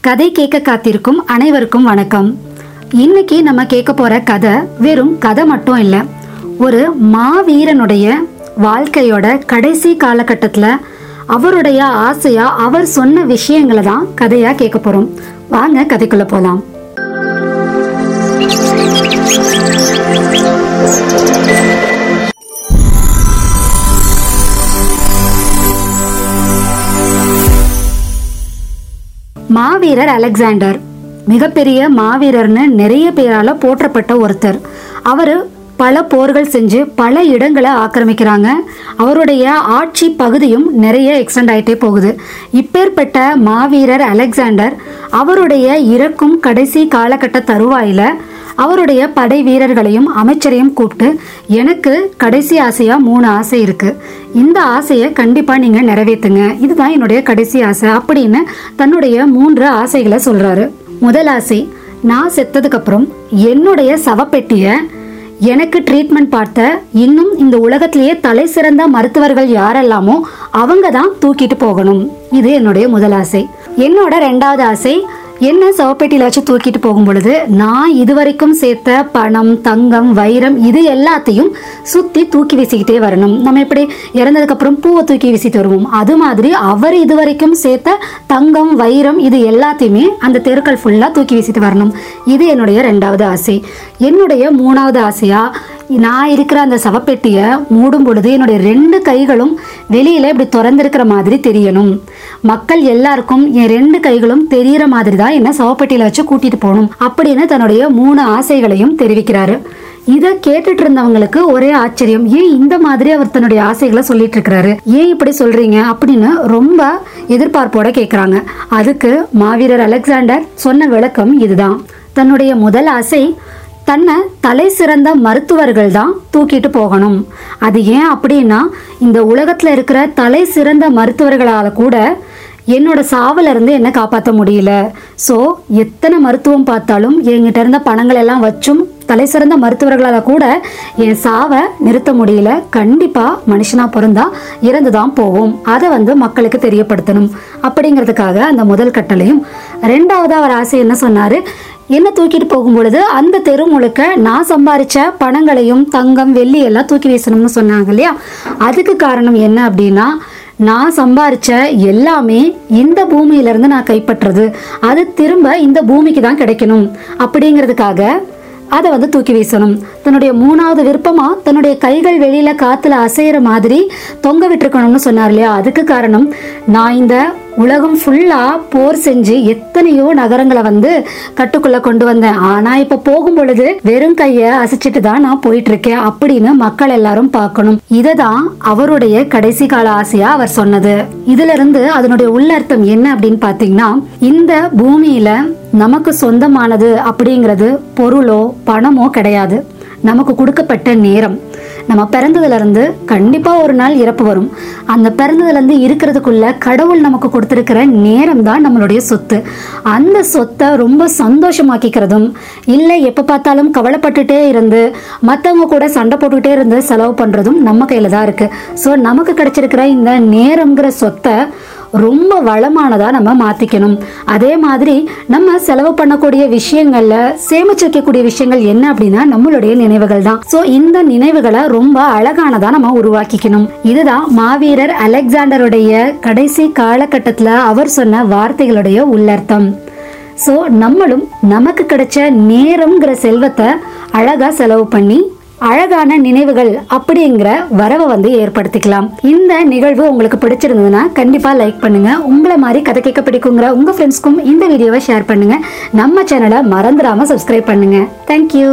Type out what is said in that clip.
கதை கேட்க காத்திருக்கும் அனைவருக்கும் வணக்கம். இன்னைக்கு நம்ம கேட்க போற கதை வெறும் கதை மட்டும் இல்லை ஒரு மாவீரனுடைய வாழ்க்கையோட கடைசி காலகட்டத்தில் அவருடைய ஆசையா அவர் சொன்ன விஷயங்களை தான் கதையா கேட்க போறோம். வாங்க கதைக்குள்ள போலாம். மாவீரர் அலெக்சாண்டர். மிகப்பெரிய மாவீரர்னு நிறைய பேரால போற்றப்பட்ட ஒருத்தர். அவர் பல போர்கள் செஞ்சு பல இடங்களை ஆக்கிரமிக்கிறாங்க. அவருடைய ஆட்சி பகுதியும் நிறைய எக்ஸ்டெண்ட் ஆகிட்டே போகுது. இப்பேற்பட்ட மாவீரர் அலெக்சாண்டர் அவருடைய இறக்கும் கடைசி காலகட்ட தருவாயில் அவருடைய படை வீரர்களையும் அமைச்சரையும் கூப்பிட்டு எனக்கு கடைசி ஆசையா மூணு ஆசை இருக்கு. இந்த ஆசையை கண்டிப்பா நீங்க நிறைவேற்றுங்க. இதுதான் என்னுடைய கடைசி ஆசை அப்படின்னு தன்னுடைய மூன்று ஆசைகளை சொல்றாரு. முதல் ஆசை நான் செத்ததுக்கு அப்புறம் என்னுடைய சவப்பெட்டிய எனக்கு ட்ரீட்மெண்ட் பார்த்த இன்னும் இந்த உலகத்திலேயே தலை சிறந்த மருத்துவர்கள் யாரெல்லாமோ அவங்க தான் தூக்கிட்டு போகணும். இது என்னுடைய முதல் ஆசை. என்னோட ரெண்டாவது ஆசை என்ன சவப்பெட்டியில வச்சு தூக்கிட்டு போகும் பொழுது நான் இதுவரைக்கும் சேர்த்த பணம் தங்கம் வைரம் இது எல்லாத்தையும் சுத்தி தூக்கி வீசிக்கிட்டே வரணும். நம்ம எப்படி இறந்ததுக்கு அப்புறம் பூவை தூக்கி வீசிட்டு வருவோம்? அது மாதிரி அவர் இதுவரைக்கும் சேர்த்த தங்கம் வைரம் இது எல்லாத்தையுமே அந்த தெருக்கள் ஃபுல்லா தூக்கி வீசிட்டு வரணும். இது என்னுடைய ரெண்டாவது ஆசை. என்னுடைய மூணாவது ஆசையா நான் இருக்கிற அந்த சவப்பெட்டியை மூடும் பொழுது என்னுடைய ரெண்டு கைகளும் வெளியில் இப்படி திறந்திருக்கிற மாதிரி தெரியணும். மக்கள் எல்லாருக்கும் என் ரெண்டு கைகளும் தெரியற மாதிரி தான் என்ன சவப்பெட்டியில் வச்சு கூட்டிட்டு போகணும் அப்படின்னு தன்னுடைய மூணு ஆசைகளையும் தெரிவிக்கிறாரு. இதை கேட்டுட்டு இருந்தவங்களுக்கு ஒரே ஆச்சரியம். ஏன் இந்த மாதிரி அவர் தன்னுடைய ஆசைகளை சொல்லிட்டு இருக்கிறாரு? ஏன் இப்படி சொல்றீங்க அப்படின்னு ரொம்ப எதிர்பார்ப்போட கேட்குறாங்க அதுக்கு மாவீரர் அலெக்சாண்டர் சொன்ன விளக்கம் இதுதான். தன்னுடைய முதல் ஆசை தன்னை தலை சிறந்த மருத்துவர்கள் தான் தூக்கிட்டு போகணும். அது ஏன் அப்படின்னா இந்த உலகத்துல இருக்கிற தலை சிறந்த மருத்துவர்களால கூட என்னோட சாவுல இருந்து என்ன காப்பாற்ற முடியல. ஸோ எத்தனை மருத்துவம் பார்த்தாலும் என்கிட்ட இருந்த பணங்கள் எல்லாம் வச்சும் தலை சிறந்த மருத்துவர்களால் கூட என் சாவை நிறுத்த முடியல. கண்டிப்பாக மனுஷனாக பிறந்தா இறந்து தான் போவோம். அதை வந்து மக்களுக்கு தெரியப்படுத்தணும். அப்படிங்கிறதுக்காக அந்த முதல் கட்டளையும். ரெண்டாவது அவர் ஆசை என்ன சொன்னார்? என்ன தூக்கிட்டு போகும் பொழுது அந்த தெரு முழுக்க நான் சம்பாரிச்ச பணங்களையும் தங்கம் வெள்ளி எல்லாம் தூக்கி வீசணும்னு சொன்னாங்க இல்லையா? அதுக்கு காரணம் என்ன அப்படின்னா நான் சம்பாரிச்ச எல்லாமே இந்த பூமியில இருந்து நான் கைப்பற்றுறது அது திரும்ப இந்த பூமிக்கு தான் கிடைக்கணும். அப்படிங்கிறதுக்காக அதை வந்து தூக்கி வீசணும். தன்னுடைய மூணாவது விருப்பமா தன்னுடைய கைகள் வெளியில காத்துல அசையிற மாதிரி தொங்க விட்டுருக்கணும்னு சொன்னார் இல்லையா? அதுக்கு காரணம் நான் இந்த உலகம் ஃபுல்லாக போர் செஞ்சு எத்தனையோ நகரங்களை வந்து கட்டுக்குள்ளே கொண்டு வந்தேன். ஆனால் இப்போ போகும் பொழுது வெறும் கையை அசைச்சிட்டு தான் நான் போயிட்டு இருக்கேன் அப்படின்னு மக்கள் எல்லாரும் பார்க்கணும். இதை தான் அவருடைய கடைசி கால ஆசையா அவர் சொன்னது. இதுல இருந்து அதனுடைய உள்ளர்த்தம் என்ன அப்படின்னு பார்த்தீங்கன்னா இந்த பூமியில நமக்கு சொந்தமானது அப்படிங்கிறது பொருளோ பணமோ கிடையாது. நமக்கு கொடுக்கப்பட்ட நேரம். நம்ம பிறந்ததுலேருந்து கண்டிப்பாக ஒரு நாள் இறப்பு வரும். அந்த பிறந்ததுலேருந்து இருக்கிறதுக்குள்ள கடவுள் நமக்கு கொடுத்துருக்கிற நேரம் தான் நம்மளுடைய சொத்து. அந்த சொத்தை ரொம்ப சந்தோஷமாக்கிக்கிறதும் இல்லை எப்போ பார்த்தாலும் கவலைப்பட்டுட்டே இருந்து மற்றவங்க கூட சண்டை போட்டுக்கிட்டே இருந்து செலவு பண்ணுறதும் நம்ம கையில் தான் இருக்கு. ஸோ நமக்கு கிடைச்சிருக்கிற இந்த நேரம்ங்கிற சொத்தை ரொம்ப வளமானதாக நம்ம மாற்றிக்கணும் அதே மாதிரி நம்ம செலவு பண்ணக்கூடிய விஷயங்களில் சேமிச்சு வைக்கக்கூடிய விஷயங்கள் என்ன அப்படின்னா நம்மளுடைய நினைவுகள் தான். ஸோ இந்த நினைவுகளை ரொம்ப அழகானதாக நம்ம உருவாக்கிக்கணும். இதுதான் மாவீரர் அலெக்சாண்டருடைய கடைசி காலகட்டத்தில் அவர் சொன்ன வார்த்தைகளுடைய உள்ளர்த்தம். ஸோ நம்மளும் நமக்கு கிடைச்ச நேரம்ங்கிற செல்வத்தை அழகாக செலவு பண்ணி அழகான நினைவுகள் அப்படிங்கிற வரவை வந்து ஏற்படுத்திக்கலாம். இந்த நிகழ்வு உங்களுக்கு பிடிச்சிருந்ததுன்னா கண்டிப்பா லைக் பண்ணுங்க. உங்களை மாதிரி கதை கேட்க பிடிக்குங்கிற உங்க ஃப்ரெண்ட்ஸ்க்கும் இந்த வீடியோவை ஷேர் பண்ணுங்க. நம்ம சேனலை மறந்துடாம சப்ஸ்கிரைப் பண்ணுங்க. தேங்க்யூ